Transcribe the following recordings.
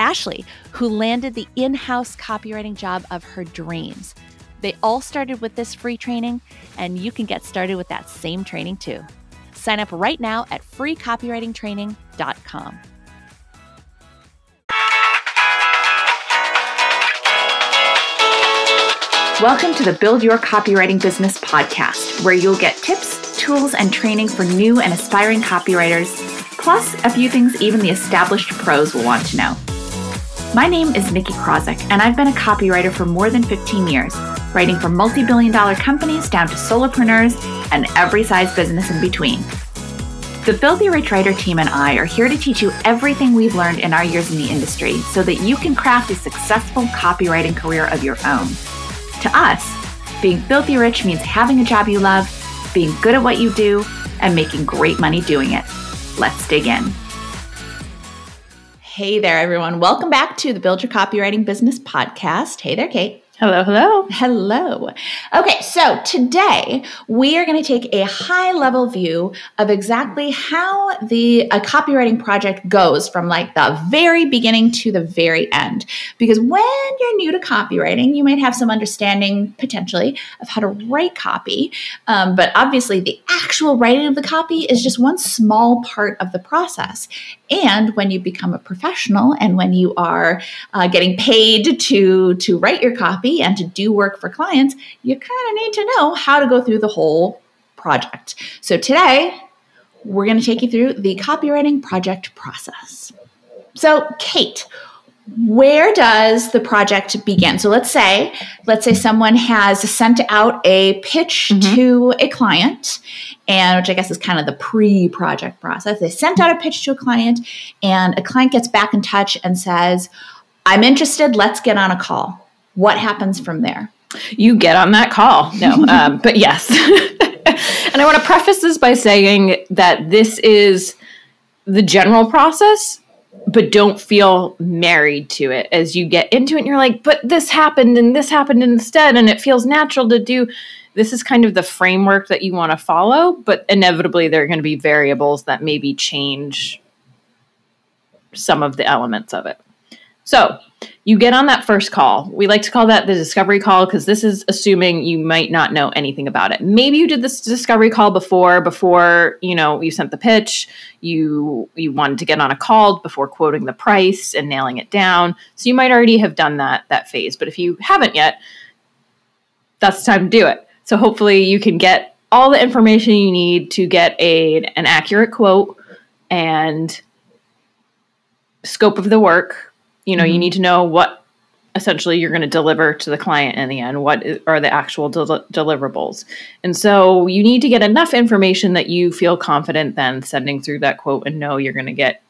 Ashley, who landed the in house copywriting job of her dreams. They all started with this free training, and you can get started with that same training too. Sign up right now at freecopywritingtraining.com. Welcome to the Build Your Copywriting Business podcast, where you'll get tips, tools, and training for new and aspiring copywriters, plus a few things even the established pros will want to know. My name is Nikki Krawczyk, and I've been a copywriter for more than 15 years, writing for multi billion dollar companies down to solopreneurs and every size business in between. The Filthy Rich Writer team and I are here to teach you everything we've learned in our years in the industry so that you can craft a successful copywriting career of your own. To us, being filthy rich means having a job you love, being good at what you do, and making great money doing it. Let's dig in. Hey there, everyone. Welcome back to the Build Your Copywriting Business podcast. Hey there, Kate. Hello, hello. Hello. Okay, so today we are going to take a high level view of exactly how the a copywriting project goes from like the very beginning to the very end. Because when you're new to copywriting, you might have some understanding potentially of how to write copy, um, but obviously the actual writing of the copy is just one small part of the process. And when you become a professional and when you are uh, getting paid to to write your copy and to do work for clients, you kind of need to know how to go through the whole project. So today, we're going to take you through the copywriting project process. So, Kate, where does the project begin so let's say let's say someone has sent out a pitch mm-hmm. to a client and which i guess is kind of the pre-project process they sent out a pitch to a client and a client gets back in touch and says i'm interested let's get on a call what happens from there? You get on that call. No, um, but yes. and I want to preface this by saying that this is the general process, but don't feel married to it as you get into it and you're like, but this happened and this happened instead. And it feels natural to do. This is kind of the framework that you want to follow, but inevitably there are going to be variables that maybe change some of the elements of it. So, you get on that first call. We like to call that the discovery call because this is assuming you might not know anything about it. Maybe you did this discovery call before, before you know you sent the pitch. You you wanted to get on a call before quoting the price and nailing it down. So you might already have done that that phase. But if you haven't yet, that's the time to do it. So hopefully you can get all the information you need to get a an accurate quote and scope of the work you know, mm-hmm. you need to know what essentially you're going to deliver to the client in the end. What are the actual del- deliverables? And so you need to get enough information that you feel confident then sending through that quote and know you're going to get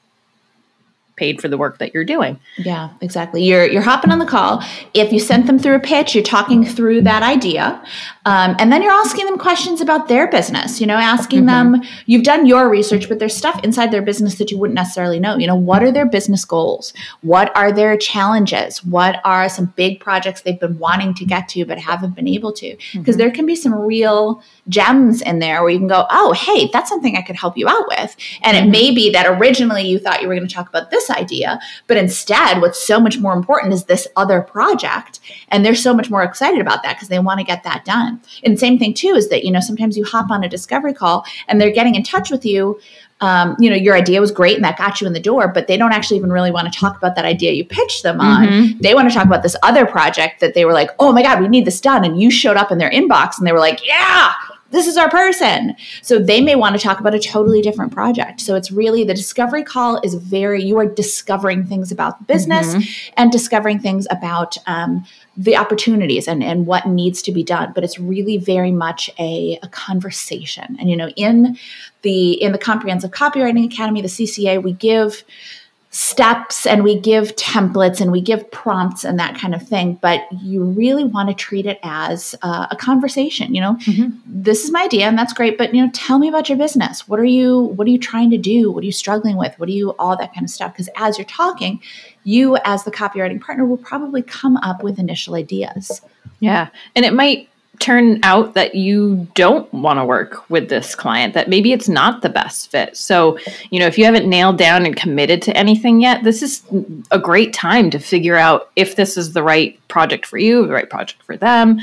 paid for the work that you're doing. Yeah, exactly. You're you're hopping on the call. If you sent them through a pitch, you're talking through that idea, um, and then you're asking them questions about their business. You know, asking mm-hmm. them. You've done your research, but there's stuff inside their business that you wouldn't necessarily know. You know, what are their business goals? What are their challenges? What are some big projects they've been wanting to get to but haven't been able to? Because mm-hmm. there can be some real gems in there where you can go, oh, hey, that's something I could help you out with. And mm-hmm. it may be that originally you thought you were going to talk about this idea, but instead, what's so much more important is this other project. And they're so much more excited about that because they want to get that done. And same thing, too, is that, you know, sometimes you hop on a discovery call and they're getting in touch with you um, you know, your idea was great and that got you in the door, but they don't actually even really want to talk about that idea you pitched them on. Mm-hmm. They want to talk about this other project that they were like, oh my God, we need this done. And you showed up in their inbox and they were like, yeah, this is our person. So they may want to talk about a totally different project. So it's really the discovery call is very, you are discovering things about the business mm-hmm. and discovering things about um, the opportunities and, and what needs to be done. But it's really very much a, a conversation. And, you know, in the, in the Comprehensive Copywriting Academy, the CCA, we give steps and we give templates and we give prompts and that kind of thing but you really want to treat it as uh, a conversation you know? Mm-hmm. this is my idea and that's great but you know tell me about your business. What are you what are you trying to do? What are you struggling with? What are you all that kind of stuff? Because as you're talking you as the copywriting partner will probably come up with initial ideas. Yeah. And it might turn out that you don't want to work with this client, that maybe it's not the best fit. So, you know, if you haven't nailed down and committed to anything yet, this is a great time to figure out if this is the right project for you, the right project for them.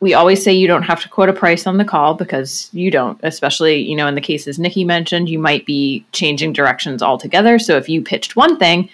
We always say you don't have to quote a price on the call because you don't, especially, you know, in the cases Nikki mentioned, you might be changing directions altogether. So if you pitched one thing,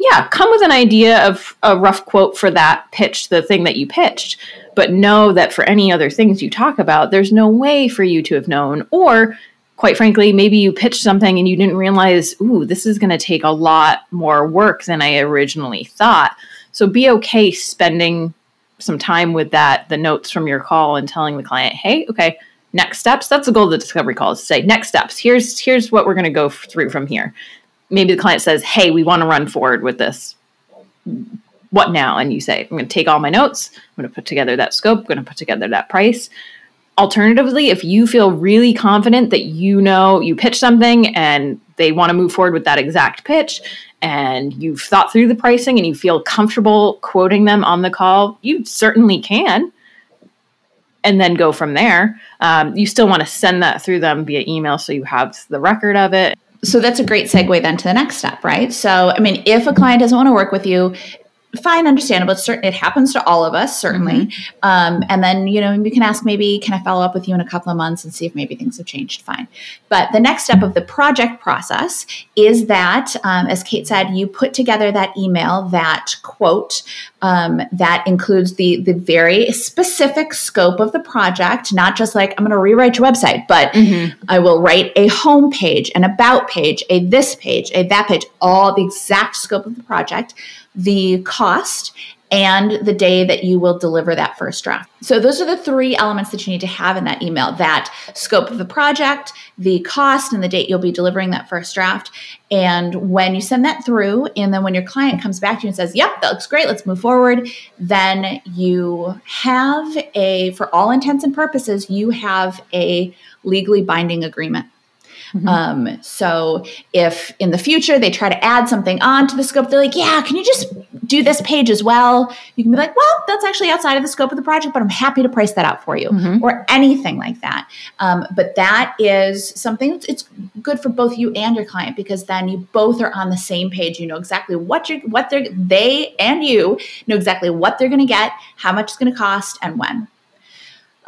yeah, come with an idea of a rough quote for that pitch, the thing that you pitched but know that for any other things you talk about, there's no way for you to have known. Or, quite frankly, maybe you pitched something and you didn't realize, ooh, this is going to take a lot more work than I originally thought. So be okay spending some time with that, the notes from your call, and telling the client, hey, okay, next steps. That's the goal of the discovery call is to say, next steps. Here's here's what we're going to go through from here. Maybe the client says, hey, we want to run forward with this what now? And you say, I'm going to take all my notes, I'm going to put together that scope, I'm going to put together that price. Alternatively, if you feel really confident that you know you pitch something and they want to move forward with that exact pitch and you've thought through the pricing and you feel comfortable quoting them on the call, you certainly can. And then go from there. Um, you still want to send that through them via email so you have the record of it so that's a great segue then to the next step, right? So, I mean, if a client doesn't want to work with you, fine, understandable. It's certain, it happens to all of us, certainly. Mm-hmm. Um, and then, you know, you can ask maybe, can I follow up with you in a couple of months and see if maybe things have changed? Fine. But the next step of the project process is that, um, as Kate said, you put together that email, that quote um, that includes the the very specific scope of the project, not just like I'm going to rewrite your website, but mm-hmm. I will write a home page, an about page, a this page, a that page, all the exact scope of the project the cost, and the day that you will deliver that first draft. So, those are the three elements that you need to have in that email that scope of the project, the cost, and the date you'll be delivering that first draft. And when you send that through, and then when your client comes back to you and says, Yep, that looks great, let's move forward, then you have a, for all intents and purposes, you have a legally binding agreement. Mm-hmm. Um, so if in the future they try to add something on to the scope, they're like, yeah, can you just do this page as well? You can be like, well, that's actually outside of the scope of the project, but I'm happy to price that out for you mm-hmm. or anything like that. Um, but that is something it's good for both you and your client because then you both are on the same page. You know exactly what you're, what they're, they and you know exactly what they're going to get, how much it's going to cost and when.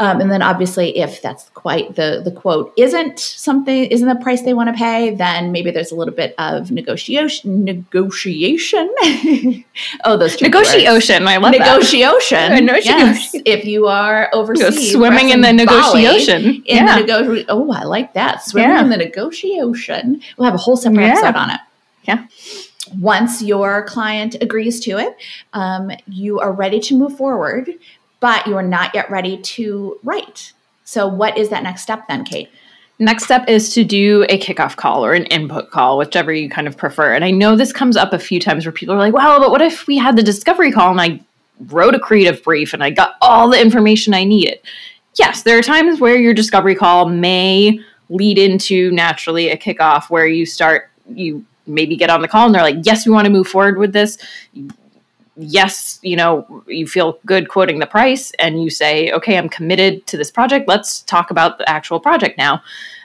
Um, and then obviously, if that's quite the the quote isn't something isn't the price they want to pay, then maybe there's a little bit of negotiation. Negotiation. oh, those negotiation. I love negotiation. That. Yes, if you are overseas, swimming in the negotiation. in yeah. the nego- Oh, I like that. Swimming yeah. in the negotiation. We'll have a whole separate yeah. episode on it. Yeah once your client agrees to it, um, you are ready to move forward but you are not yet ready to write. So, what is that next step then, Kate? Next step is to do a kickoff call or an input call, whichever you kind of prefer. And I know this comes up a few times where people are like, well, but what if we had the discovery call and I wrote a creative brief and I got all the information I needed? Yes, there are times where your discovery call may lead into naturally a kickoff where you start, you maybe get on the call and they're like, yes, we want to move forward with this yes, you know, you feel good quoting the price and you say, okay, I'm committed to this project. Let's talk about the actual project now.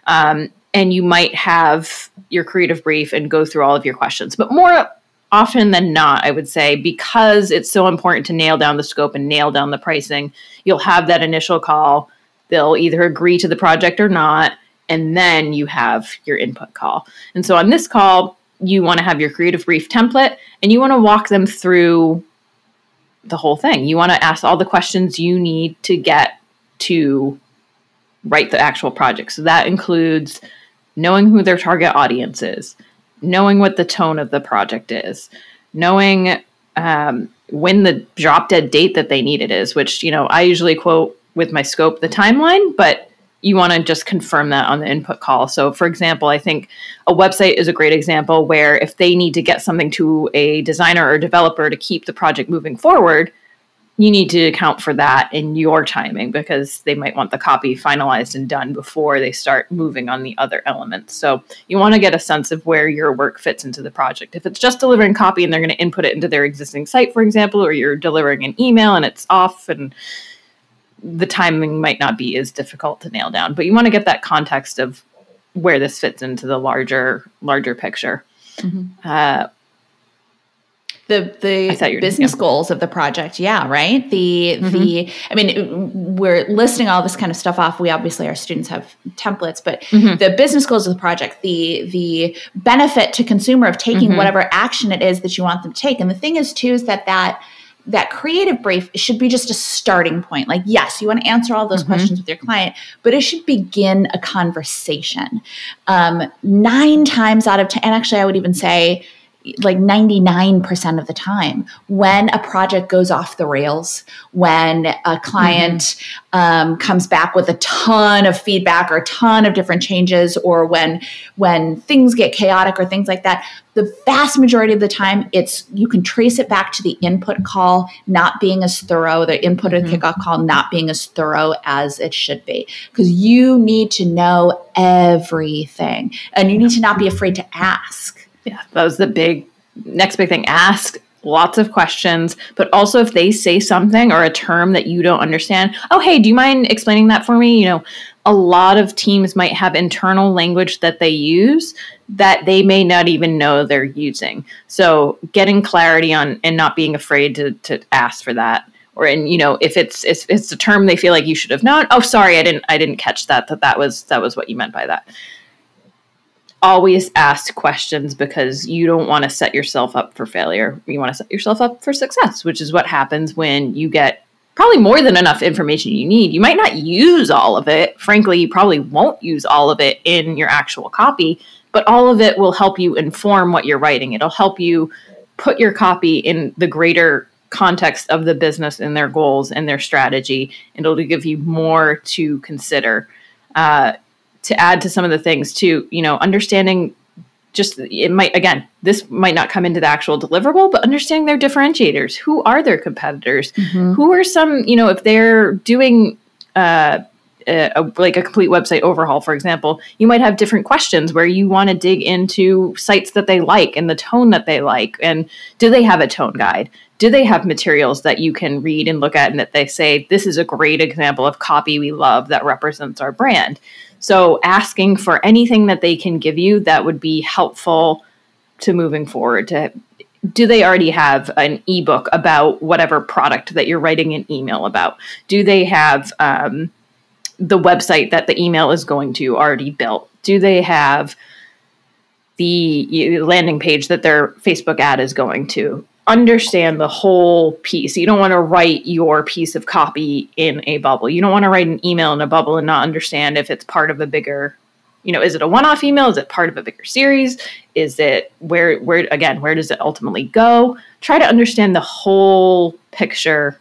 Um, and you might have your creative brief and go through all of your questions. But more often than not, I would say, because it's so important to nail down the scope and nail down the pricing, you'll have that initial call. They'll either agree to the project or not. And then you have your input call. And so on this call, you want to have your creative brief template and you want to walk them through the whole thing. You want to ask all the questions you need to get to write the actual project. So that includes knowing who their target audience is, knowing what the tone of the project is, knowing um, when the drop dead date that they need it is, which, you know, I usually quote with my scope the timeline, but you want to just confirm that on the input call. So, for example, I think a website is a great example where if they need to get something to a designer or developer to keep the project moving forward, you need to account for that in your timing because they might want the copy finalized and done before they start moving on the other elements. So you want to get a sense of where your work fits into the project. If it's just delivering copy and they're going to input it into their existing site, for example, or you're delivering an email and it's off and the timing might not be as difficult to nail down, but you want to get that context of where this fits into the larger larger picture. Mm-hmm. Uh, the the business yeah. goals of the project yeah right the mm-hmm. the i mean we're listing all this kind of stuff off we obviously our students have templates but mm-hmm. the business goals of the project the the benefit to consumer of taking mm-hmm. whatever action it is that you want them to take and the thing is too is that that that creative brief should be just a starting point. Like, yes, you want to answer all those mm-hmm. questions with your client, but it should begin a conversation. Um, nine times out of 10, and actually, I would even say like 99% of the time when a project goes off the rails when a client mm-hmm. um, comes back with a ton of feedback or a ton of different changes or when when things get chaotic or things like that the vast majority of the time it's you can trace it back to the input call not being as thorough the input mm-hmm. or kickoff call not being as thorough as it should be because you need to know everything and you need to not be afraid to ask yeah, that was the big next big thing. Ask lots of questions, but also if they say something or a term that you don't understand, oh, hey, do you mind explaining that for me? You know, a lot of teams might have internal language that they use that they may not even know they're using. So getting clarity on and not being afraid to, to ask for that. Or and you know if it's, it's it's a term they feel like you should have known. Oh, sorry, I didn't I didn't catch that. That that was that was what you meant by that always ask questions because you don't want to set yourself up for failure. You want to set yourself up for success, which is what happens when you get probably more than enough information you need. You might not use all of it. Frankly, you probably won't use all of it in your actual copy, but all of it will help you inform what you're writing. It'll help you put your copy in the greater context of the business and their goals and their strategy, it'll give you more to consider. Uh, to add to some of the things too, you know, understanding just it might again this might not come into the actual deliverable but understanding their differentiators. Who are their competitors? Mm-hmm. who are some you know if they're doing uh, a, a, like a complete website overhaul for example you might have different questions where you want to dig into sites that they like and the tone that they like and do they have a tone guide? Do they have materials that you can read and look at and that they say this is a great example of copy we love that represents our brand so asking for anything that they can give you that would be helpful to moving forward to do they already have an ebook about whatever product that you're writing an email about? Do they have um, the website that the email is going to already built? Do they have the landing page that their Facebook ad is going to? Understand the whole piece. You don't want to write your piece of copy in a bubble. You don't want to write an email in a bubble and not understand if it's part of a bigger, you know, is it a one-off email? Is it part of a bigger series? Is it where where again, where does it ultimately go? Try to understand the whole picture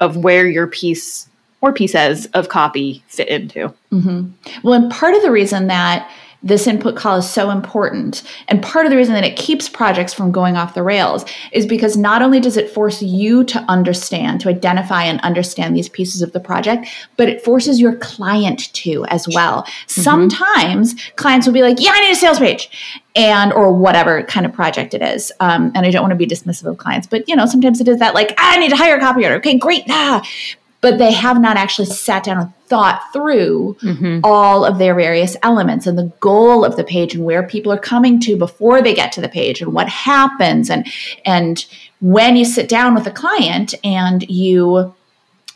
of where your piece or pieces of copy fit into. Mm-hmm. Well, and part of the reason that this input call is so important. And part of the reason that it keeps projects from going off the rails is because not only does it force you to understand, to identify and understand these pieces of the project, but it forces your client to as well. Mm-hmm. Sometimes clients will be like, yeah, I need a sales page and or whatever kind of project it is. Um, and I don't want to be dismissive of clients, but you know, sometimes it is that like, I need to hire a copywriter. Okay, great. Ah but they have not actually sat down and thought through mm-hmm. all of their various elements and the goal of the page and where people are coming to before they get to the page and what happens and and when you sit down with a client and you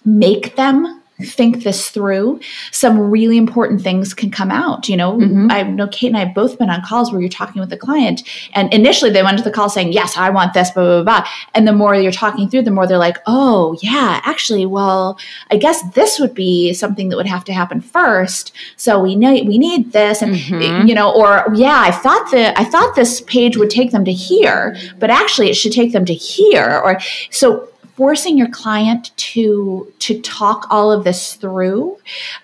make them think this through, some really important things can come out. You know, mm-hmm. I know Kate and I have both been on calls where you're talking with a client, and initially they went to the call saying, Yes, I want this, blah, blah, blah. And the more you're talking through, the more they're like, Oh, yeah, actually, well, I guess this would be something that would have to happen first. So we know we need this. And mm-hmm. you know, or yeah, I thought that I thought this page would take them to here, but actually it should take them to here. Or so forcing your client to to talk all of this through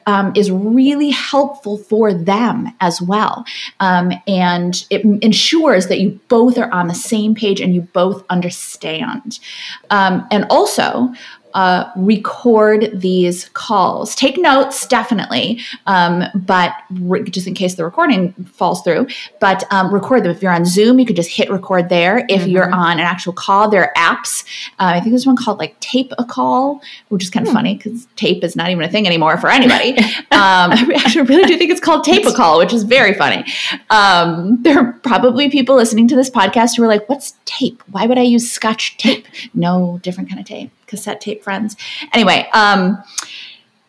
um, is really helpful for them as well. Um, and it ensures that you both are on the same page and you both understand. Um, and also uh, record these calls. Take notes, definitely, um, but re- just in case the recording falls through, but um, record them. If you're on Zoom, you could just hit record there. If mm-hmm. you're on an actual call, there are apps. Uh, I think there's one called like Tape a Call, which is kind of hmm. funny because tape is not even a thing anymore for anybody. um, I actually really do think it's called Tape a Call, which is very funny. Um, there are probably people listening to this podcast who are like, what's tape? Why would I use scotch tape? No, different kind of tape cassette tape friends. Anyway, um,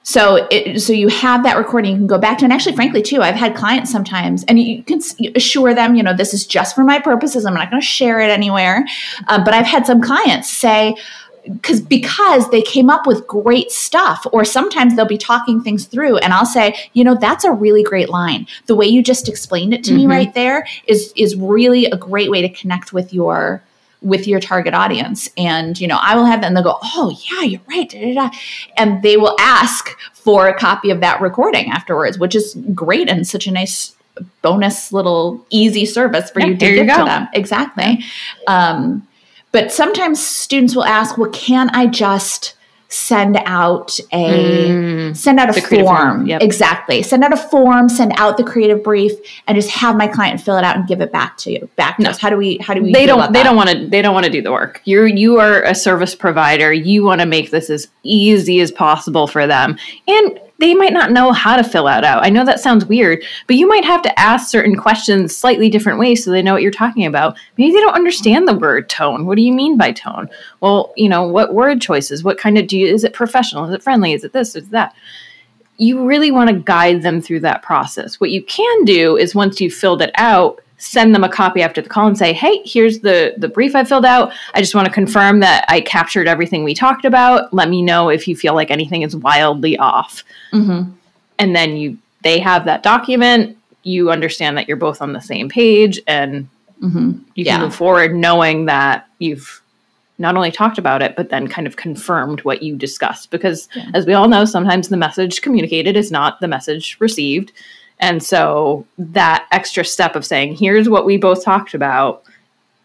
so it, so you have that recording you can go back to and actually frankly too i've had clients sometimes and you can assure them you know this is just for my purposes i'm not going to share it anywhere um, but i've had some clients say because because they came up with great stuff or sometimes they'll be talking things through and i'll say you know that's a really great line the way you just explained it to mm-hmm. me right there is is really a great way to connect with your with your target audience. And, you know, I will have them, they'll go, oh, yeah, you're right. Da, da, da. And they will ask for a copy of that recording afterwards, which is great and such a nice bonus little easy service for yeah, you to give you to them. Exactly. Um, but sometimes students will ask, well, can I just send out a mm, send out a form. yep. exactly. Send out a form send out the creative brief and just have my client fill it out and give it back to you back to no. us. How do we how do we they don't they that? don't want to they don't want to do the work. You're you are a service provider. You want to make this as easy as possible for them. And they might not know how to fill that out. I know that sounds weird, but you might have to ask certain questions slightly different ways so they know what you're talking about. Maybe they don't understand the word tone. What do you mean by tone? Well, you know, what word choices? What kind of do you, is it professional? Is it friendly? Is it this? Is that? You really want to guide them through that process. What you can do is once you've filled it out, send them a copy after the call and say, "Hey, here's the the brief I filled out. I just want to confirm that I captured everything we talked about. Let me know if you feel like anything is wildly off." Mm-hmm. And then you they have that document. You understand that you're both on the same page, and mm-hmm. you can yeah. move forward knowing that you've not only talked about it, but then kind of confirmed what you discussed. Because yeah. as we all know, sometimes the message communicated is not the message received. And so that extra step of saying, here's what we both talked about,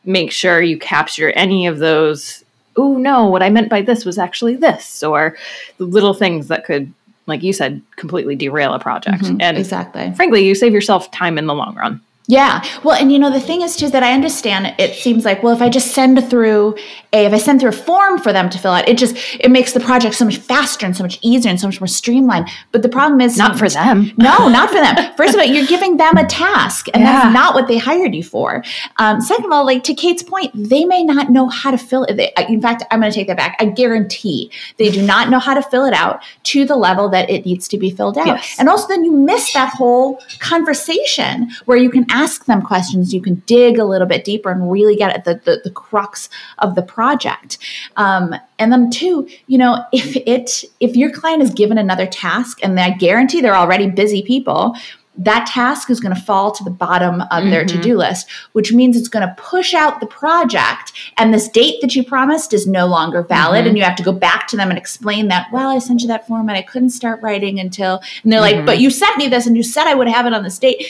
make sure you capture any of those. Oh, no, what I meant by this was actually this, or the little things that could, like you said, completely derail a project. Mm-hmm, and exactly. Frankly, you save yourself time in the long run. Yeah. Well, and you know, the thing is too that I understand it seems like, well, if I just send through a, if I send through a form for them to fill out, it just, it makes the project so much faster and so much easier and so much more streamlined. But the problem is not for them. No, not for them. First of all, you're giving them a task and yeah. that's not what they hired you for. Um, second of all, like to Kate's point, they may not know how to fill it. In fact, I'm going to take that back. I guarantee they do not know how to fill it out to the level that it needs to be filled out. Yes. And also then you miss that whole conversation where you can ask them questions, you can dig a little bit deeper and really get at the, the, the crux of the project. Um, and then two, you know, if it if your client is given another task, and I guarantee they're already busy people, that task is going to fall to the bottom of mm-hmm. their to-do list which means it's going to push out the project and this date that you promised is no longer valid mm-hmm. and you have to go back to them and explain that well i sent you that form and i couldn't start writing until and they're mm-hmm. like but you sent me this and you said i would have it on this date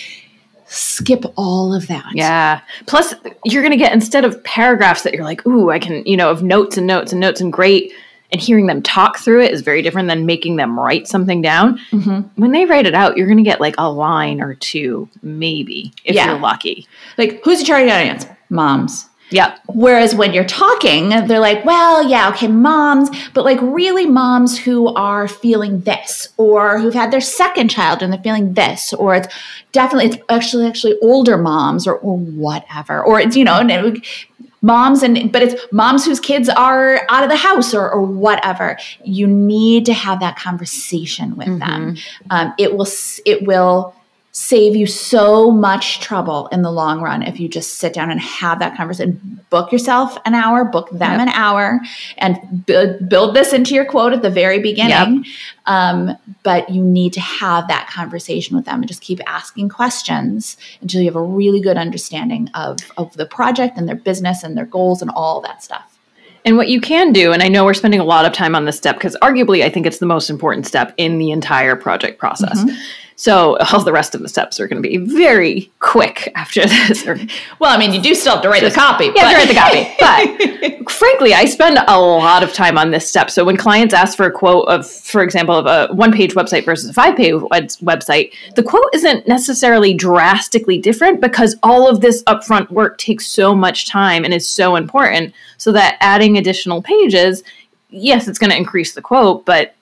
skip all of that. Yeah. Plus, you're going to get instead of paragraphs that you're like, ooh, I can, you know, of notes and notes and notes and great. And hearing them talk through it is very different than making them write something down. Mm-hmm. When they write it out, you're going to get like a line or two, maybe, if yeah. you're lucky. Like, who's the target audience? Moms. Yeah. Whereas when you're talking, they're like, well, yeah, okay, moms, but like really moms who are feeling this or who've had their second child and they're feeling this, or it's definitely, it's actually, actually older moms or, or whatever, or it's, you know, moms and but it's moms whose kids are out of the house or, or whatever you need to have that conversation with mm-hmm. them um, it will it will save you so much trouble in the long run if you just sit down and have that conversation. Book yourself an hour, book them yep. an hour, and build, build this into your quote at the very beginning. Yep. Um, but you need to have that conversation with them and just keep asking questions until you have a really good understanding of, of the project and their business and their goals and all that stuff. And what you can do, and I know we're spending a lot of time on this step because arguably I think it's the most important step in the entire project process. Mm-hmm so all the rest of the steps are going to be very quick after this. well, I mean, you do still have to write just, the copy. Yeah, to write the copy. But frankly, I spend a lot of time on this step. So when clients ask for a quote of, for example, of a one-page website versus a five-page website, the quote isn't necessarily drastically different because all of this upfront work takes so much time and is so important. So that adding additional pages, yes, it's going to increase the quote, but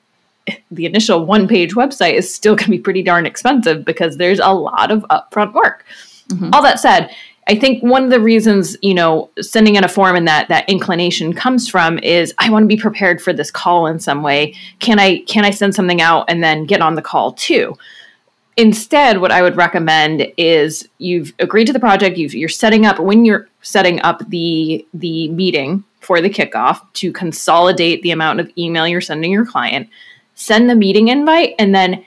the initial one page website is still going to be pretty darn expensive because there's a lot of upfront work. Mm-hmm. All that said, I think one of the reasons, you know, sending in a form and that that inclination comes from is I want to be prepared for this call in some way. Can I can I send something out and then get on the call too? Instead, what I would recommend is you've agreed to the project, you've you're setting up when you're setting up the the meeting for the kickoff to consolidate the amount of email you're sending your client send the meeting invite and then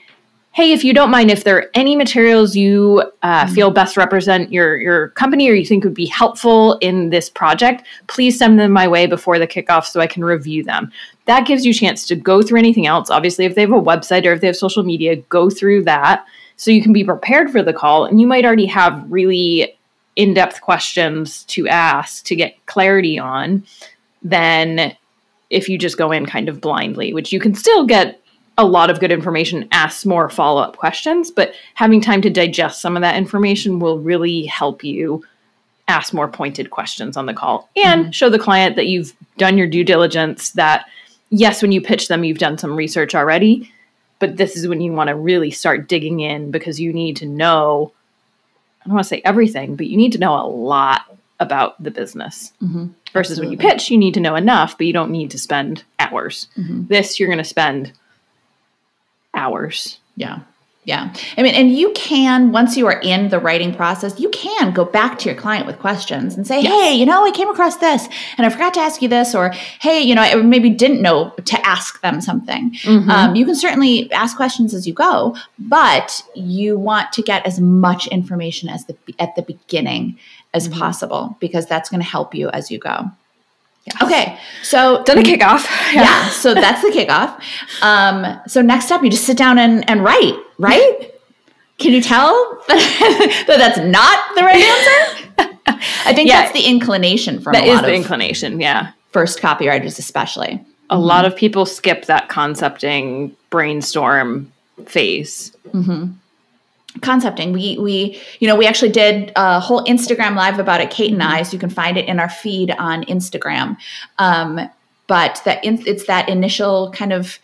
hey if you don't mind if there are any materials you uh, mm-hmm. feel best represent your your company or you think would be helpful in this project please send them my way before the kickoff so i can review them. That gives you a chance to go through anything else. Obviously if they have a website or if they have social media go through that so you can be prepared for the call and you might already have really in-depth questions to ask to get clarity on. Then if you just go in kind of blindly which you can still get a lot of good information, ask more follow up questions, but having time to digest some of that information will really help you ask more pointed questions on the call and mm-hmm. show the client that you've done your due diligence, that yes, when you pitch them, you've done some research already, but this is when you want to really start digging in because you need to know. I don't want to say everything, but you need to know a lot about the business. Mm-hmm. Versus Absolutely. when you pitch, you need to know enough, but you don't need to spend hours. Mm-hmm. This, you're going to spend hours. Yeah. Yeah. I mean, and you can, once you are in the writing process, you can go back to your client with questions and say, yes. hey, you know, I came across this and I forgot to ask you this, or hey, you know, I maybe didn't know to ask them something. Mm-hmm. Um, you can certainly ask questions as you go, but you want to get as much information as the at the beginning as mm-hmm. possible because that's going to help you as you go. Yes. Okay, so done a kickoff. Yeah. yeah, so that's the kickoff. Um, so next up, you just sit down and, and write, right? Can you tell that that's not the right answer? I think yeah, that's the inclination from that is the inclination. Yeah, first copywriters especially. A mm-hmm. lot of people skip that concepting brainstorm phase. Mm-hmm concepting. We we you know we actually did a whole instagram live about it. Kate and i so you can find it in our feed on instagram. Um, but that in, it's that initial kind of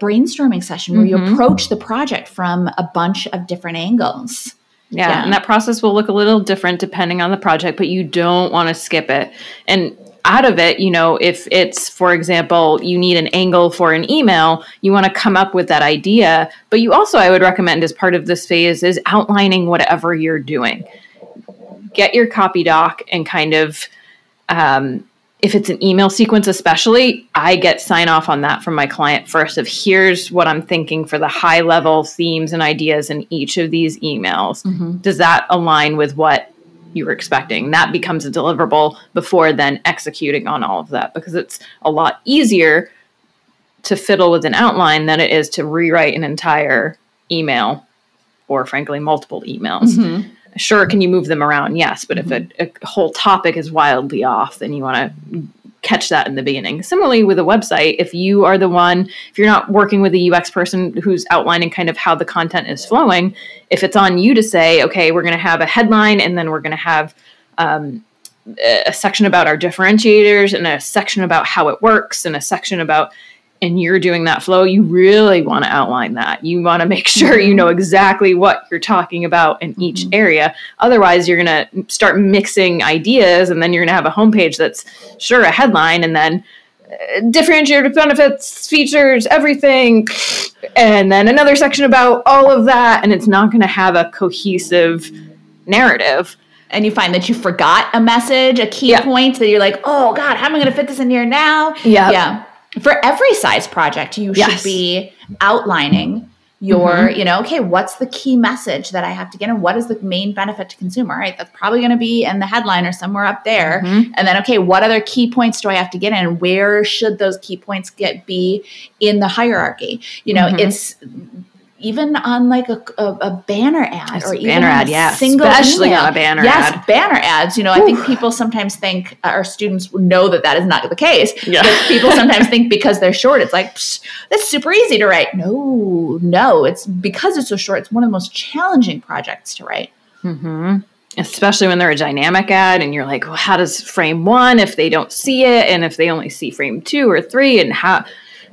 brainstorming session where mm-hmm. you approach the project from a bunch of different angles. Yeah, yeah, and that process will look a little different depending on the project, but you don't want to skip it. And out of it, you know, if it's, for example, you need an angle for an email, you want to come up with that idea. But you also, I would recommend as part of this phase, is outlining whatever you're doing. Get your copy doc and kind of, um, if it's an email sequence, especially, I get sign off on that from my client first of here's what I'm thinking for the high level themes and ideas in each of these emails. Mm-hmm. Does that align with what you were expecting. That becomes a deliverable before then executing on all of that because it's a lot easier to fiddle with an outline than it is to rewrite an entire email or frankly multiple emails. Mm-hmm. Sure, can you move them around? Yes, but mm-hmm. if a, a, whole topic is wildly off, then you want to catch that in the beginning. Similarly, with a website, if you are the one, if you're not working with a UX person who's outlining kind of how the content is flowing, if it's on you to say, okay, we're going to have a headline and then we're going to have um, a section about our differentiators and a section about how it works and a section about and you're doing that flow, you really want to outline that. You want to make sure you know exactly what you're talking about in each Mhm. area. Otherwise, you're going to start mixing ideas, and then you're going to have a homepage that's sure a headline, and then uh, differentiated benefits, features, everything, and then another section about all of that, and it's not going to have a cohesive narrative. and you find that you forgot a message, a key point that you're like, oh God, how am I going to fit this in here now? Yeah. Yeah. For every size project, you Yes. should be outlining your, you know, okay, what's the key message that I have to get and what is the main benefit to consumer, right? That's probably going to be in the headline or somewhere up there. Mhm. And then, okay, what other key points do I have to get in? Where should those key points get be in the hierarchy? You know, Mhm. it's even on like a, a, a banner ad or even banner ad, a yeah, single especially email. on a banner yes, ad. banner ads. You know, I think people sometimes think uh, our students know that that is not the case. Yeah. People sometimes think because they're short, it's like that's super easy to write. No, no, it's because it's so short. It's one of the most challenging projects to write. hmm Especially when they're a dynamic ad, and you're like, well, how does frame one if they don't see it, and if they only see frame two or three, and how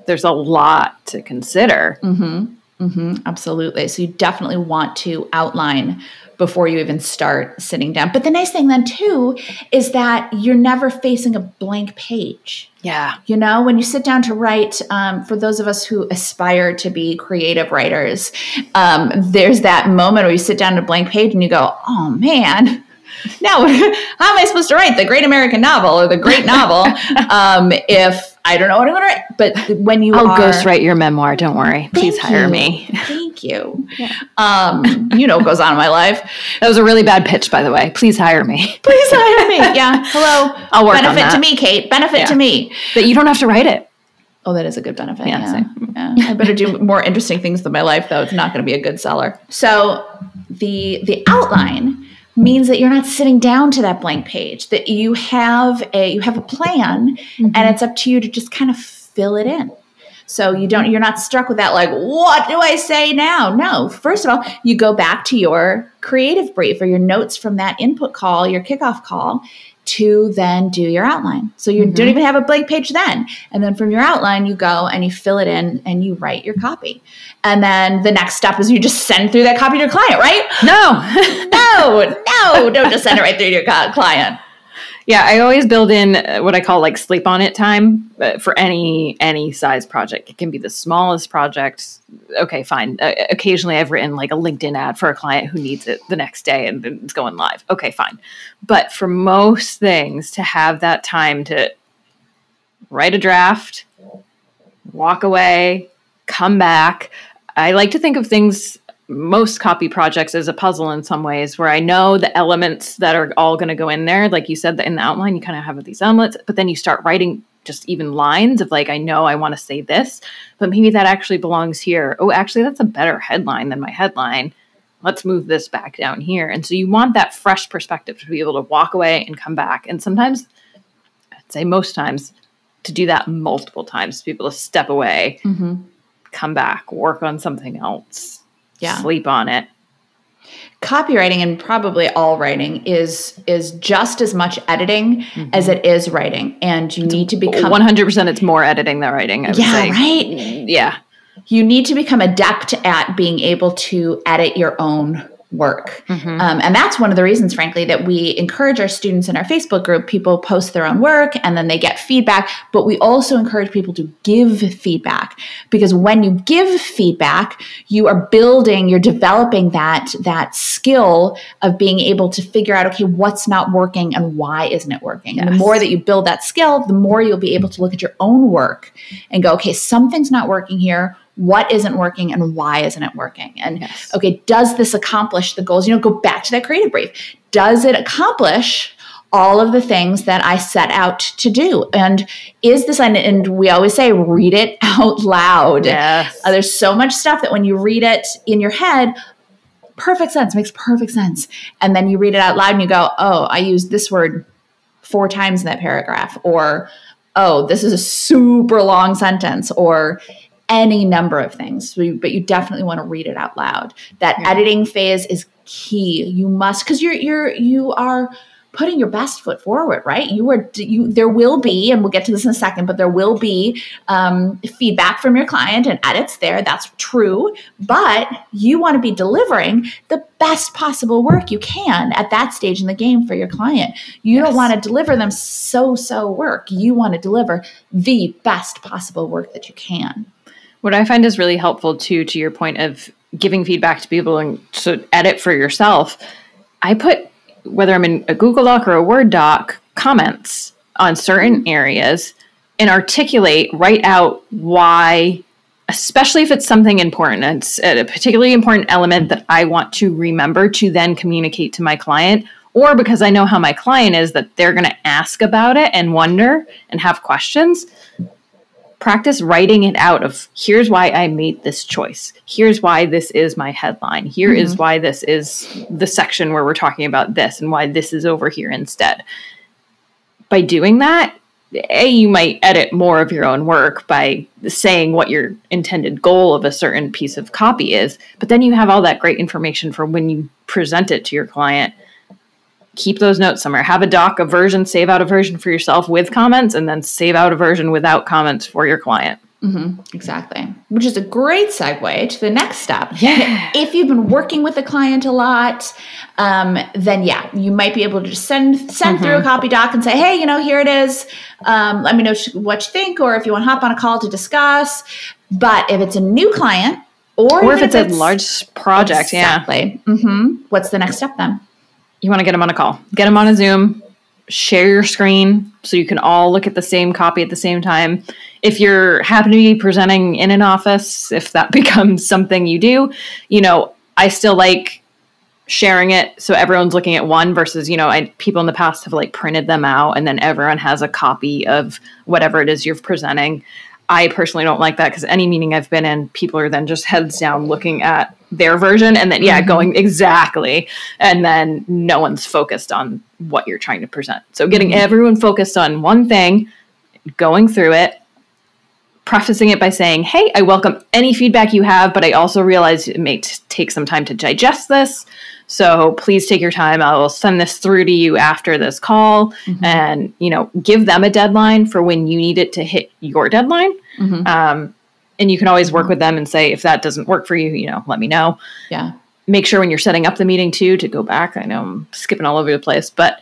there's a lot to consider. Mm-hmm. Mm-hmm. Absolutely. So you definitely want to outline before you even start sitting down. But the nice thing then too is that you're never facing a blank page. Yeah. You know, when you sit down to write, um, for those of us who aspire to be creative writers, um, there's that moment where you sit down to a blank page and you go, oh man, now how am I supposed to write the great American novel or the great novel um, if I don't know what I'm to write? But when you I'll are, ghostwrite your memoir. Don't worry. Please hire you. me. Thank you. Um, you know what goes on in my life. That was a really bad pitch, by the way. Please hire me. Please hire me. Yeah. Hello. I'll work on Benefit to me, Kate. Benefit Yeah. to me. But you don't have to write it. Oh, that is a good benefit. Yeah, Yeah. Yeah. I better do more interesting things with my life, though. It's not going to be a good seller. So the the outline means that you're not sitting down to that blank page. That you have a you have a plan, and mm-hmm. it's up to you to just kind of fill it in. So you don't you're not stuck with that like what do I say now? No. First of all, you go back to your creative brief or your notes from that input call, your kickoff call to then do your outline. So you don't mm-hmm. even have a blank page then. And then from your outline you go and you fill it in and you write your copy. And then the next step is you just send through that copy to your client, right? No. No, no, don't just send it right through to your client. Yeah, I always build in uh, what I call like sleep on it time uh, for any any size project. It can be the smallest project. Okay, fine. Uh, occasionally, I've written like a LinkedIn ad for a client who needs it the next day, and it's going live. Okay, fine. But for most things, to have that time to write a draft, walk away, come back. I like to think of things most copy projects is a puzzle in some ways where I know the elements that are all going to go in there. Like you said, that in the outline, you kind of have these elements, but then you start writing just even lines of like, I know I want to say this, but maybe that actually belongs here. Oh, actually, that's a better headline than my headline. Let's move this back down here. And so you want that fresh perspective to be able to walk away and come back. And sometimes, I'd say most times, to do that multiple times, to be able to step away, Mm-hmm. come back, work on something else, Yeah. sleep on it. copywriting and probably all writing is is just as much editing mm-hmm. as it is writing and you need to become One hundred percent, it's more editing than writing. I would yeah right Yeah, you need to become adept at being able to edit your own work. Mm-hmm. um, and that's one of the reasons frankly that we encourage our students in our facebook group. People post their own work and then they get feedback but we also encourage people to give feedback because when you give feedback you are building you're developing that that skill of being able to figure out okay what's not working and why isn't it working? And the more that you build that skill the more you'll be able to look at your own work and go okay something's not working here what isn't working and why isn't it working and Yes. okay does this accomplish the goals you know go back to that creative brief does it accomplish all of the things that i set out to do and is this and, we always say read it out loud yes. uh, there's so much stuff that when you read it in your head, perfect sense, makes perfect sense. And then you read it out loud and you go, oh, I used this word four times in that paragraph. Or, oh, this is a super long sentence. Or, any number of things, So you- but you definitely want to read it out loud. That Yeah. editing phase is key. You must because you're you're you are putting your best foot forward, right? You are you. There will be, and we'll get to this in a second, but there will be um, feedback from your client and edits there. That's true, but you want to be delivering the best possible work you can at that stage in the game for your client. You yes. don't want to deliver them so so work. You want to deliver the best possible work that you can. What I find is really helpful too, to your point of giving feedback to people and to edit for yourself. I put whether I'm in a Google Doc or a Word doc comments on certain areas and articulate, write out why, especially if it's something important, it's a particularly important element that I want to remember to then communicate to my client, or because I know how my client is that they're going to ask about it and wonder and have questions practice writing it out of here's why I made this choice. Here's why this is my headline. Here mm-hmm. is why this is the section where we're talking about this and why this is over here instead. By doing that, a you might edit more of your own work by saying what your intended goal of a certain piece of copy is, but then you have all that great information for when you present it to your client keep those notes somewhere. Have a doc, a version, save out a version for yourself with comments, and then save out a version without comments for your client. Mm-hmm, exactly. Which is a great segue to the next step. Yeah. If you've been working with a client a lot, um, then yeah, you might be able to just send send mm-hmm. through a copy doc and say, hey, you know, here it is. Um, let me know what you think, or if you want to hop on a call to discuss. But if it's a new client, or, or if it's, it's, a large project, exactly. yeah. Mm-hmm. What's the next step then? You want to get them on a call. Get them on a Zoom, share your screen so you can all look at the same copy at the same time. If you're happen to be presenting in an office, if that becomes something you do, you know, I still like sharing it so everyone's looking at one versus you know I, people in the past have like printed them out and then everyone has a copy of whatever it is you're presenting I personally don't like that because any meeting I've been in, people are then just heads down looking at their version and then, yeah, mm-hmm. going exactly. And then no one's focused on what you're trying to present. So getting mm-hmm. everyone focused on one thing, going through it, prefacing it by saying, hey, I welcome any feedback you have, but I also realize it may t- take some time to digest this. So please take your time. I will send this through to you after this call mm-hmm. and, you know, give them a deadline for when you need it to hit your deadline. Mm-hmm. Um, and you can always work mm-hmm. with them and say, if that doesn't work for you, you know, let me know. Yeah. Make sure when you're setting up the meeting too to go back. I know I'm skipping all over the place, but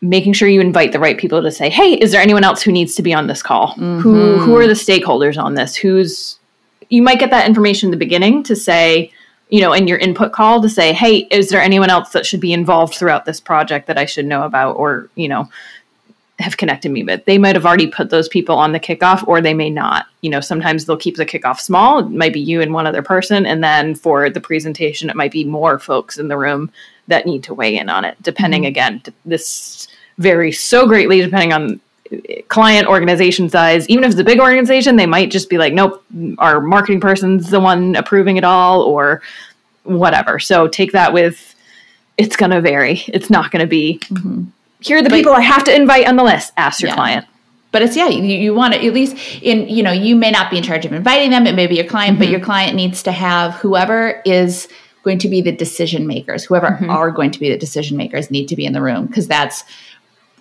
making sure you invite the right people to say, "Hey, is there anyone else who needs to be on this call? Mm-hmm. Who who are the stakeholders on this? Who's you might get that information in the beginning to say, you know, in your input call to say, hey, is there anyone else that should be involved throughout this project that I should know about or, you know, have connected me with? They might have already put those people on the kickoff or they may not. You know, sometimes they'll keep the kickoff small. It might be you and one other person. And then for the presentation, it might be more folks in the room that need to weigh in on it, depending mm-hmm. again, this varies so greatly depending on client organization size even if it's a big organization they might just be like nope our marketing person's the one approving it all or whatever so take that with it's going to vary it's not going to be mm-hmm. here are the but, people i have to invite on the list ask your yeah. client but it's yeah you, you want to at least in you know you may not be in charge of inviting them it may be your client mm-hmm. but your client needs to have whoever is going to be the decision makers whoever mm-hmm. are going to be the decision makers need to be in the room because that's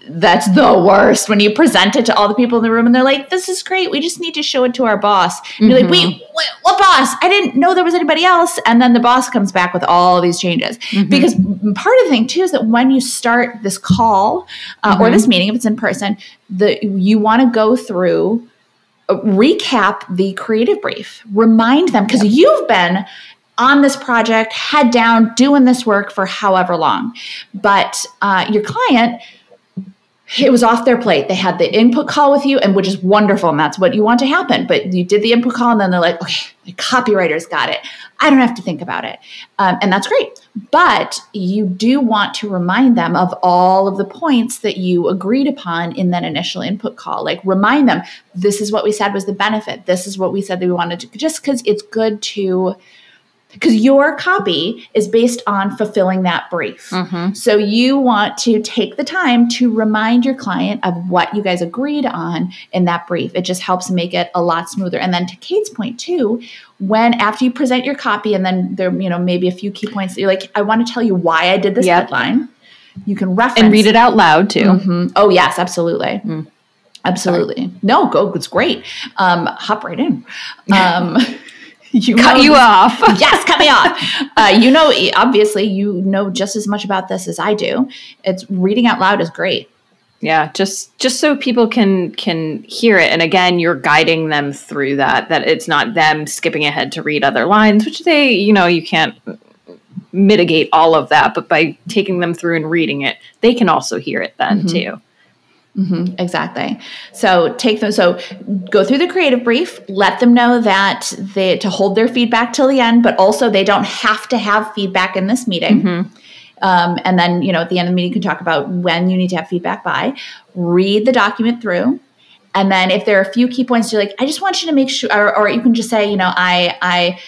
that's the worst when you present it to all the people in the room and they're like, this is great. We just need to show it to our boss. And you're like, wait, mm-hmm. what, what, boss? I didn't know there was anybody else. And then the boss comes back with all these changes. Mm-hmm. Because part of the thing too is that when you start this call uh, mm-hmm. or this meeting, if it's in person, the you want to go through uh, recap the creative brief remind them because you've been on this project head down doing this work for however long but uh, your client it was off their plate. They had the input call with you, and which is wonderful, and that's what you want to happen. But you did the input call, and then they're like, okay, the copywriters got it. I don't have to think about it. Um, and that's great. But you do want to remind them of all of the points that you agreed upon in that initial input call. Like remind them, this is what we said was the benefit. This is what we said that we wanted to, just because it's good to because your copy is based on fulfilling that brief. Mm-hmm. So you want to take the time to remind your client of what you guys agreed on in that brief. It just helps make it a lot smoother. And then to Kate's point too, when after you present your copy and then there you know maybe a few key points that you're like I want to tell you why I did this yep. headline You can reference and read it out loud too. Mhm. Oh yes, absolutely. Absolutely. No, go. It's great. Um, hop right in. Um, you Cut you off. yes, cut me off. Uh, you know, obviously, you know just as much about this as I do. It's reading out loud is great. yeah just just so people can can hear it and again you're guiding them through that that it's not them skipping ahead to read other lines which they you know you can't mitigate all of that but by taking them through and reading it they can also hear it then too hmm exactly. So take them. So go through the creative brief. Let them know that they to hold their feedback till the end, but also they don't have to have feedback in this meeting. Um, and then you know at the end of the meeting, you can talk about when you need to have feedback by. Read the document through. And then if there are a few key points, you're like, I just want you to make sure, or, or you can just say, you know, I, I,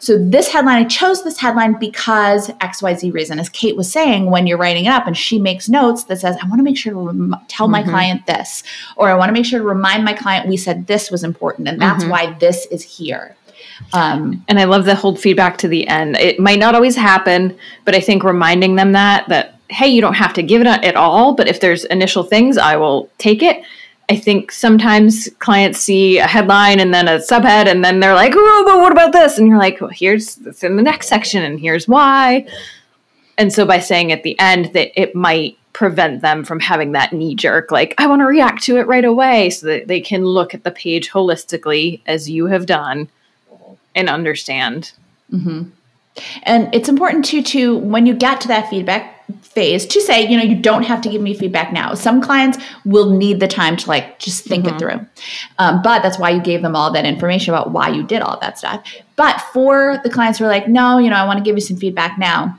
so this headline, I chose this headline because XYZ reason, as Kate was saying, when you're writing it up and she makes notes that says, I want to make sure to rem- tell my client this, or I want to make sure to remind my client we said this was important and that's why this is here. Um, and i love the hold feedback to the end. It might not always happen but i think reminding them that that hey you don't have to give it at all but if there's initial things i will take it i think sometimes clients see a headline and then a subhead and then they're like oh but what about this? And you're like well here's this in the next section and here's why. And so by saying at the end that it might prevent them from having that knee jerk like i want to react to it right away so that they can look at the page holistically as you have done and understand. Mm-hmm. And it's important too to when you get to that feedback phase to say, you know, you don't have to give me feedback now. Some clients will need the time to like just think it through. Um, but that's why you gave them all that information about why you did all that stuff. But for the clients who are like, no, you know, I want to give you some feedback now.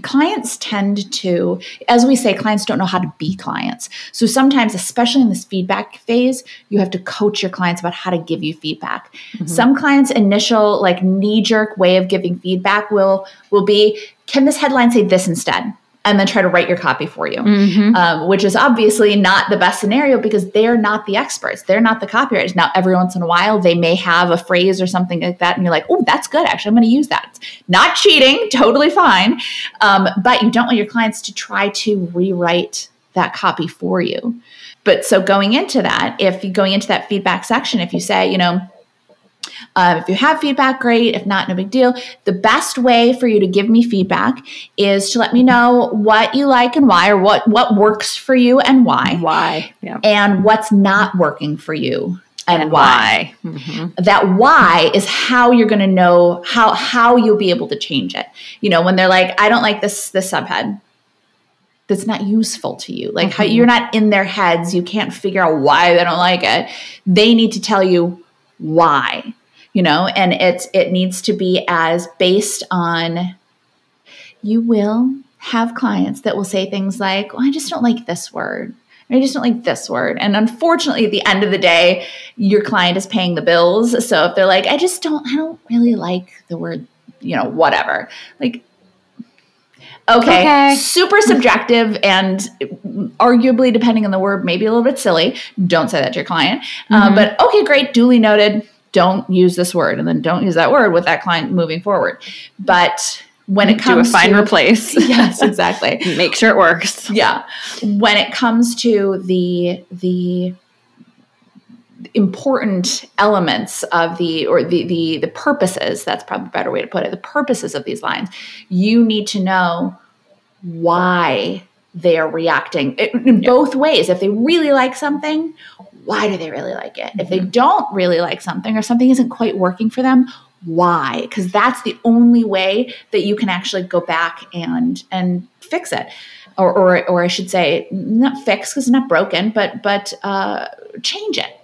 Clients tend to, as we say, clients don't know how to be clients. So sometimes, especially in this feedback phase, you have to coach your clients about how to give you feedback. Some clients' initial like knee-jerk way of giving feedback will will be, can this headline say this instead? And then try to write your copy for you, um, which is obviously not the best scenario because they're not the experts. They're not the copywriters. Now, every once in a while, they may have a phrase or something like that, and you're like, oh, that's good. Actually, I'm going to use that. It's not cheating, totally fine. Um, but you don't want your clients to try to rewrite that copy for you. But so going into that, if you're going into that feedback section, if you say, you know, um, if you have feedback, great. If not, no big deal. The best way for you to give me feedback is to let me know what you like and why, or what what works for you and why, why yeah and what's not working for you and, and why. why Mhm. That why is how you're going to know how how you'll be able to change it. You know, when they're like, I don't like this this subhead. That's not useful to you. Like how you're not in their heads. You can't figure out why they don't like it. They need to tell you why you know? And it's it needs to be as based on you will have clients that will say things like well, i just don't like this word. Or i just don't like this word. And unfortunately at the end of the day your client is paying the bills. So if they're like i just don't i don't really like the word you know whatever. Like Okay. Okay. Super subjective and arguably, depending on the word, maybe a little bit silly. Don't say that to your client. Uh, but okay, great. Duly noted. Don't use this word, and then don't use that word with that client moving forward. But when it comes do a find to replace yes, exactly. make sure it works yeah, when it comes to the the important elements of the or the the the purposes that's probably a better way to put it the purposes of these lines you need to know why they are reacting. In in both ways if they really like something why do they really like it? If they don't really like something or something isn't quite working for them why? Because that's the only way that you can actually go back and and fix it. Or or, or i should say not fix because it's not broken but but uh, change it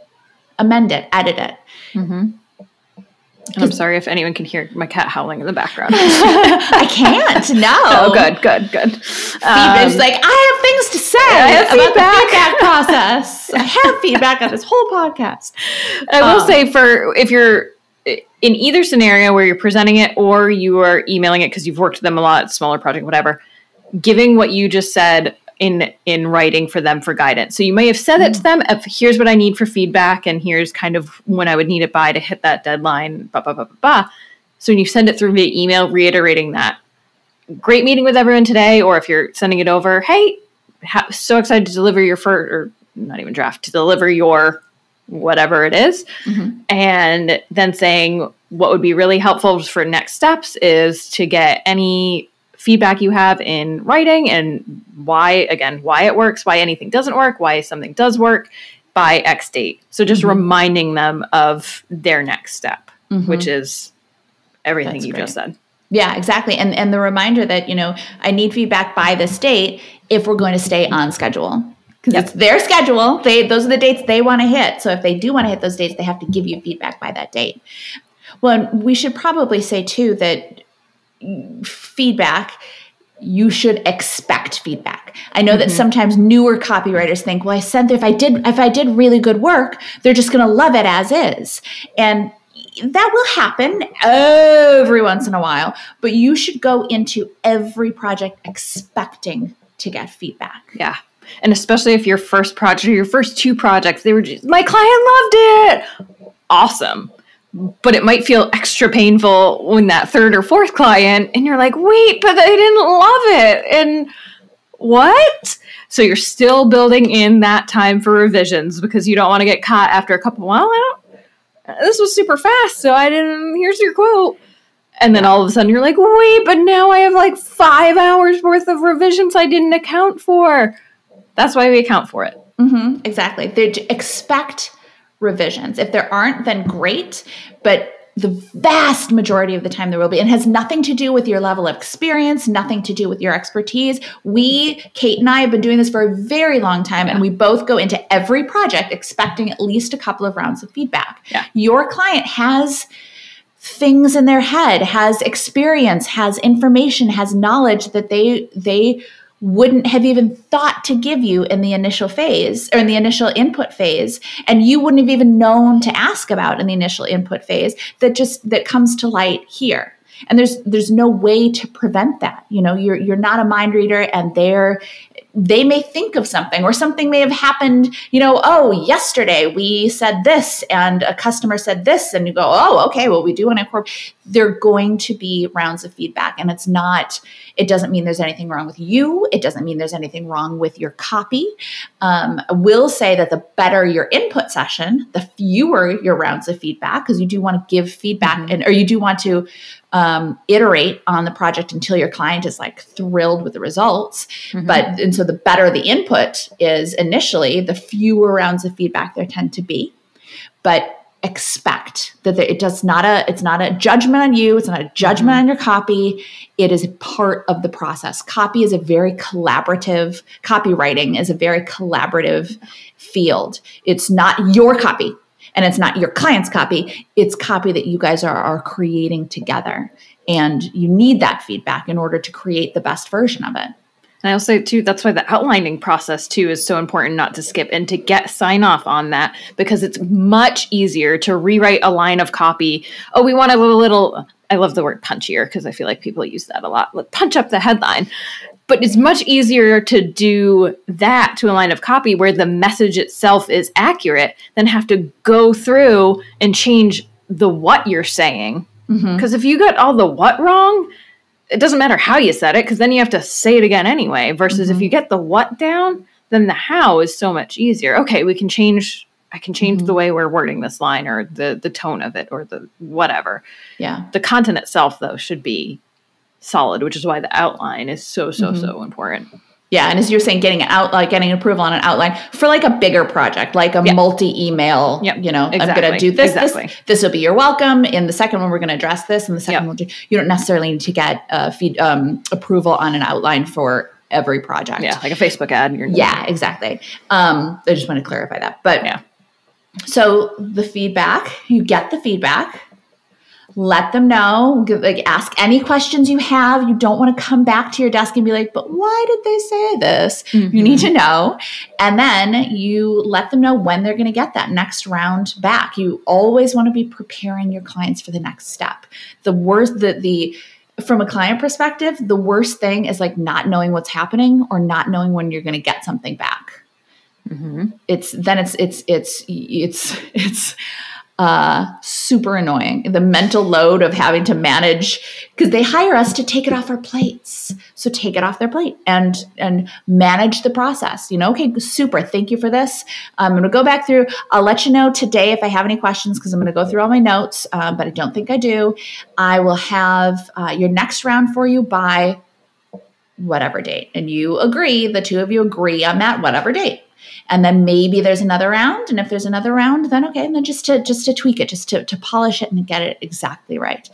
amend it edit it And I'm sorry if anyone can hear my cat howling in the background. i can't no oh, good, good, good. Feedback's Um, like I have things to say have about feedback." the feedback process. I have feedback on this whole podcast. I will Um, say for if you're in either scenario where you're presenting it or you are emailing it because you've worked with them a lot, smaller project, whatever, giving what you just said in in writing for them for guidance. So you may have said it to them of here's what I need for feedback and here's kind of when I would need it by to hit that deadline, blah blah blah blah blah. So when you send it through via email, reiterating that. great meeting with everyone today, or if you're sending it over, hey, ha- so excited to deliver your first, or not even draft, to deliver your whatever it is. Mhm. And then saying what would be really helpful for next steps is to get any feedback you have in writing and why, again, why it works, why anything doesn't work, why something does work by X date. So just Mhm. reminding them of their next step, Mhm. which is everything That's you great. just said. Yeah, exactly. And and the reminder that, you know, I need feedback by this date if we're going to stay on schedule. Because Yep. it's their schedule. They those are the dates they want to hit. So if they do want to hit those dates, they have to give you feedback by that date. Well, and we should probably say too that feedback you should expect feedback. I know that mm-hmm. sometimes newer copywriters think, well, I sent if I did if I did really good work, they're just going to love it as is. And that will happen every once in a while, but you should go into every project expecting to get feedback. Yeah. And especially if your first project or your first two projects, they were just, my client loved it. Awesome. But it might feel extra painful when that third or fourth client, and you're like, wait, but they didn't love it. And what? So you're still building in that time for revisions because you don't want to get caught after a couple, well, I don't, this was super fast. So I didn't, here's your quote. And then all of a sudden you're like, wait, but now I have like five hours worth of revisions I didn't account for. That's why we account for it. mm-hmm, exactly. They expect revisions. If there aren't, then great. But the vast majority of the time there will be. And has nothing to do with your level of experience, nothing to do with your expertise. We, Kate and I, have been doing this for a very long time, and we both go into every project expecting at least a couple of rounds of feedback. Yeah. Your client has things in their head has experience has information has knowledge that they they wouldn't have even thought to give you in the initial phase or in the initial input phase and you wouldn't have even known to ask about in the initial input phase that just that comes to light here and there's there's no way to prevent that you know you're you're not a mind reader and they're they may think of something or something may have happened you know oh yesterday we said this and a customer said this and you go oh okay well we do want to incorporate they're going to be rounds of feedback and it's not it doesn't mean there's anything wrong with you it doesn't mean there's anything wrong with your copy. Um, i will say that the better your input session the fewer your rounds of feedback because you do want to give feedback and or you do want to um, iterate on the project until your client is like thrilled with the results. But and so the better the input is initially the fewer rounds of feedback there tend to be. But expect that there, it does not a it's not a judgment on you it's not a judgment on your copy. It is part of the process. Copy is a very collaborative copywriting is a very collaborative field. It's not your copy and it's not your client's copy it's copy that you guys are, are creating together and you need that feedback in order to create the best version of it And I'll say too, that's why the outlining process too is so important not to skip and to get sign off on that because it's much easier to rewrite a line of copy. Oh, we want a little, little I love the word punchier because I feel like people use that a lot. Like punch up the headline. But it's much easier to do that to a line of copy where the message itself is accurate than have to go through and change the what you're saying. Mm-hmm. Because if you got all the what wrong, it doesn't matter how you said it because then you have to say it again anyway. Versus if mm-hmm. you get the what down, then the how is so much easier. Okay, we can change. I can change the mm-hmm. way we're wording this line or the the tone of it or the whatever. yeah The content itself though should be solid, which is why the outline is so so so important. Yeah, and as you're saying, getting an out like getting approval on an outline for like a bigger project, like a Yeah. multi-email. Yep, You know, I'm going to do this. exactly. This this will be your welcome. In the second one, we're going to address this. In the second Yep. one, do- you don't necessarily need to get uh, feed um, approval on an outline for every project. Yeah, like a Facebook ad. You're Yeah, exactly. Um, I just want to clarify that. But Yeah. so the feedback, you get the feedback. Let them know. Give, like ask any questions you have. You don't want to come back to your desk and be like, "But why did they say this?" You need to know, and then you let them know when they're going to get that next round back. You always want to be preparing your clients for the next step. The worst, the the from a client perspective, the worst thing is like not knowing what's happening or not knowing when you're going to get something back hmm it's then it's it's it's it's it's uh, super annoying. The mental load of having to manage because they hire us to take it off our plates. So take it off their plate and and manage the process. You know, okay, super. Thank you for this. I'm going to go back through. I'll let you know today if I have any questions because I'm going to go through all my notes. Uh, but I don't think I do. I will have uh, your next round for you by whatever date, and you agree. The two of you agree on that whatever date and then maybe there's another round and if there's another round then okay and then just to just to tweak it just to, to polish it and get it exactly right.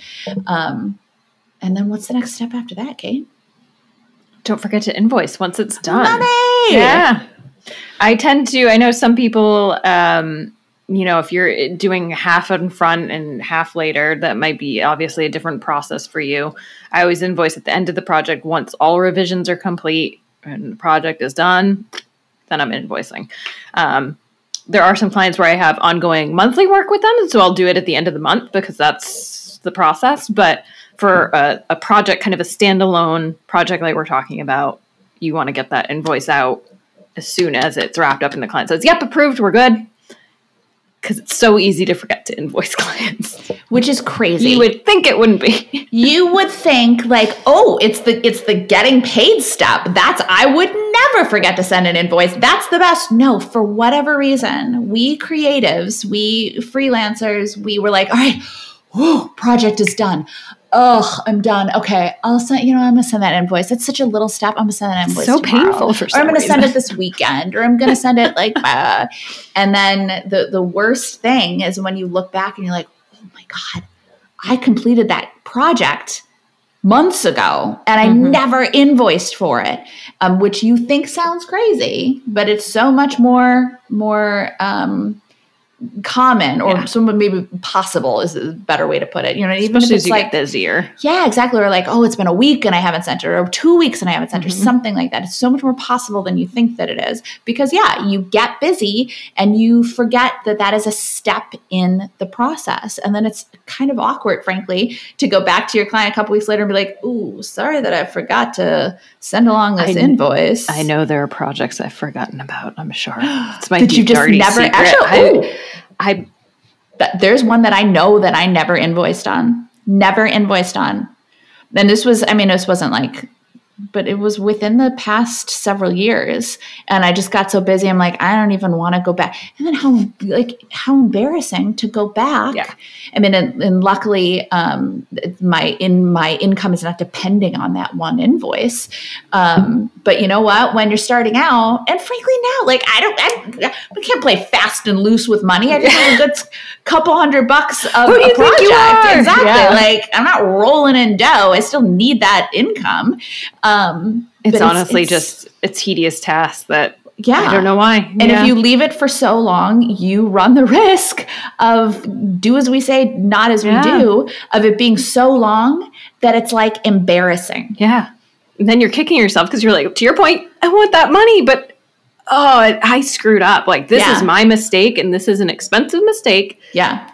Um, and then what's the next step after that kate? Don't forget to invoice once it's done. Money! yeah. I tend to i know some people um, you know if you're doing half in front and half later that might be obviously a different process for you. I always invoice at the end of the project once all revisions are complete and the project is done then I'm invoicing. Um, there are some clients where I have ongoing monthly work with them, so I'll do it at the end of the month because that's the process. But for a, a project, kind of a standalone project like we're talking about, you want to get that invoice out as soon as it's wrapped up and the client says, "Yep, approved, we're good." Because it's so easy to forget to invoice clients. Which is crazy. You would think it wouldn't be. you would think like, oh, it's the it's the getting paid step. That's I would never forget to send an invoice. That's the best. No, for whatever reason, we creatives, we freelancers, we were like, all right, whew, project is done oh, I'm done. Okay, I'll send. You know, I'm gonna send that invoice. It's such a little step. I'm gonna send that invoice. So tomorrow. painful for. Or I'm gonna reason. send it this weekend. Or I'm gonna send it like. Uh, and then the the worst thing is when you look back and you're like, oh my god, I completed that project months ago and I mm-hmm. never invoiced for it, um, which you think sounds crazy, but it's so much more more. Um, common or yeah. someone maybe possible is a better way to put it. You know, even Especially if it's like busier. Yeah, exactly. Or like, oh, it's been a week and I haven't sent it, or two weeks and I haven't sent mm-hmm. it, something like that. It's so much more possible than you think that it is. Because yeah, you get busy and you forget that that is a step in the process. And then it's kind of awkward, frankly, to go back to your client a couple weeks later and be like, ooh, sorry that I forgot to send along this I, invoice. I know there are projects I've forgotten about, I'm sure. It's my Did you just never secret. actually I, I there's one that I know that I never invoiced on. Never invoiced on. And this was, I mean, this wasn't like but it was within the past several years. And i just got so busy i'm like i don't even want to go back. And then how like how embarrassing to go back. Yeah. I mean and, and luckily um, my in my income is not depending on that one invoice. Um, but you know what? When you're starting out and frankly now like i don't I, we can't play fast and loose with money. I just have a good couple hundred bucks of Who do you a project think you are? exactly. Yeah. like i'm not rolling in dough. I still need that income um, it's honestly it's, just a tedious task that yeah. I don't know why. And yeah. if you leave it for so long, you run the risk of do as we say, not as yeah. we do, of it being so long that it's like embarrassing. Yeah. And then you're kicking yourself because you're like, to your point, I want that money, but oh, I screwed up. Like, this yeah. is my mistake and this is an expensive mistake. Yeah.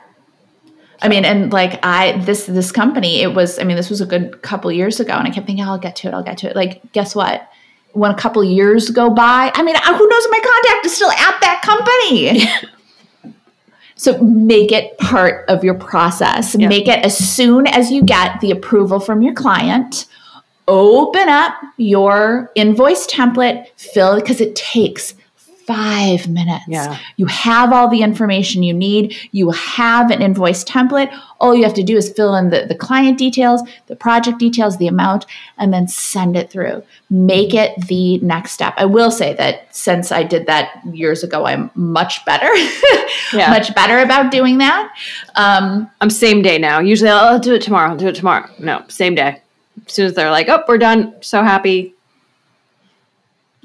I mean, and like I this this company, it was I mean, this was a good couple years ago, and I kept thinking, oh, I'll get to it, I'll get to it. Like, guess what? When a couple years go by, I mean, who knows if my contact is still at that company. so make it part of your process. Make it as soon as you get the approval from your client. Open up your invoice template, fill it because it takes five minutes. Yeah. You have all the information you need. You have an invoice template. All you have to do is fill in the, the client details, the project details, the amount, and then send it through. Make it the next step. I will say that since I did that years ago, I'm much better, yeah. much better about doing that. Um, I'm same day now. Usually I'll, I'll do it tomorrow. I'll do it tomorrow. No, same day. As soon as they're like, oh, we're done. So happy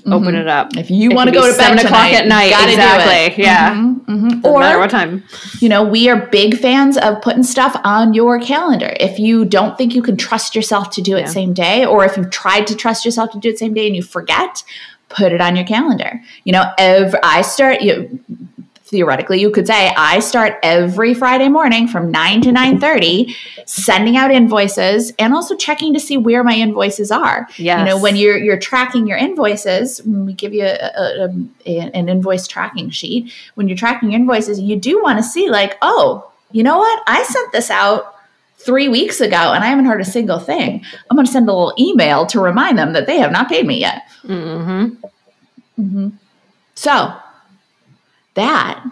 mm-hmm. open it up. If you want to go to bed seven tonight, o'clock at night, exactly. Yeah. Mm-hmm, mm-hmm. Or matter what time. You know, we are big fans of putting stuff on your calendar. If you don't think you can trust yourself to do it yeah. same day, or if you've tried to trust yourself to do it same day and you forget, put it on your calendar. You know, every, I start. You, theoretically you could say i start every friday morning from 9 to 9.30 sending out invoices and also checking to see where my invoices are yes. you know when you're you're tracking your invoices we give you a, a, a, an invoice tracking sheet when you're tracking invoices you do want to see like oh you know what? I sent this out three weeks ago and I haven't heard a single thing. I'm going to send a little email to remind them that they have not paid me yet. Mm-hmm. Mm-hmm. So, that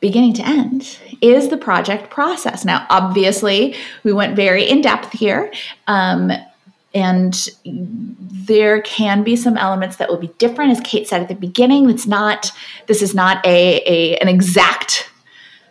beginning to end is the project process. Now, obviously, we went very in depth here. Um, and there can be some elements that will be different as kate said at the beginning it's not this is not a, a an exact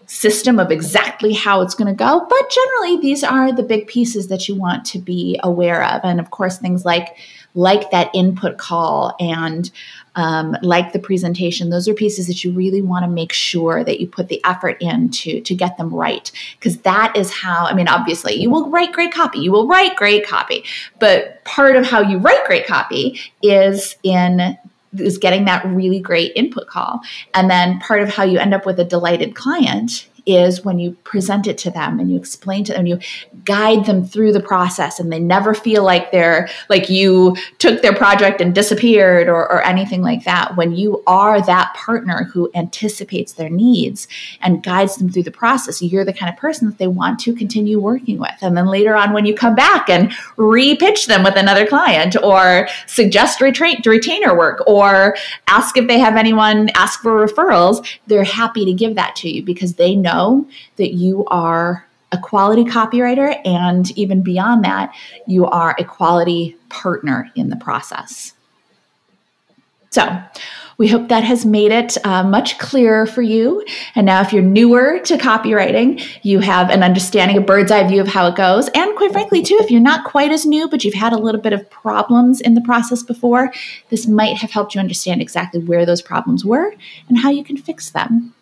system of exactly how it's going to go but generally these are the big pieces that you want to be aware of and of course things like like that input call and um, like the presentation those are pieces that you really want to make sure that you put the effort in to, to get them right. Because that is how i mean obviously you will write great copy you will write great copy but part of how you write great copy is in is getting that really great input call. And then part of how you end up with a delighted client is when you present it to them and you explain to them, you guide them through the process and they never feel like they're like you took their project and disappeared or, or anything like that. When you are that partner who anticipates their needs and guides them through the process, you're the kind of person that they want to continue working with. And then later on, when you come back and re-pitch them with another client or suggest retrain, retainer work or ask if they have anyone ask for referrals, they're happy to give that to you because they know know that you are a quality copywriter and even beyond that, you are a quality partner in the process. So, we hope that has made it uh, much clearer for you. And now, if you're newer to copywriting, you have an understanding, a bird's eye view of how it goes. And quite frankly, too, if you're not quite as new, but you've had a little bit of problems in the process before, this might have helped you understand exactly where those problems were and how you can fix them.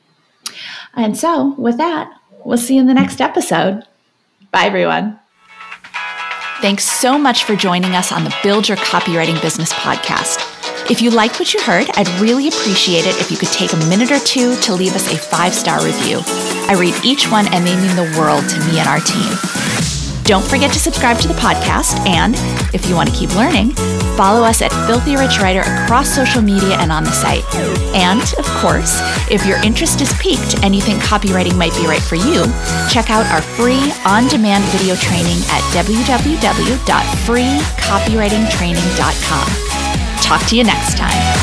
And so, with that, we'll see you in the next episode. Bye, everyone. Thanks so much for joining us on the Build Your Copywriting Business podcast. If you liked what you heard, I'd really appreciate it if you could take a minute or two to leave us a five star review. I read each one and they mean the world to me and our team. Don't forget to subscribe to the podcast. And if you want to keep learning, follow us at Filthy Rich Writer across social media and on the site. And of course, if your interest is piqued and you think copywriting might be right for you, check out our free on demand video training at www.freecopywritingtraining.com. Talk to you next time.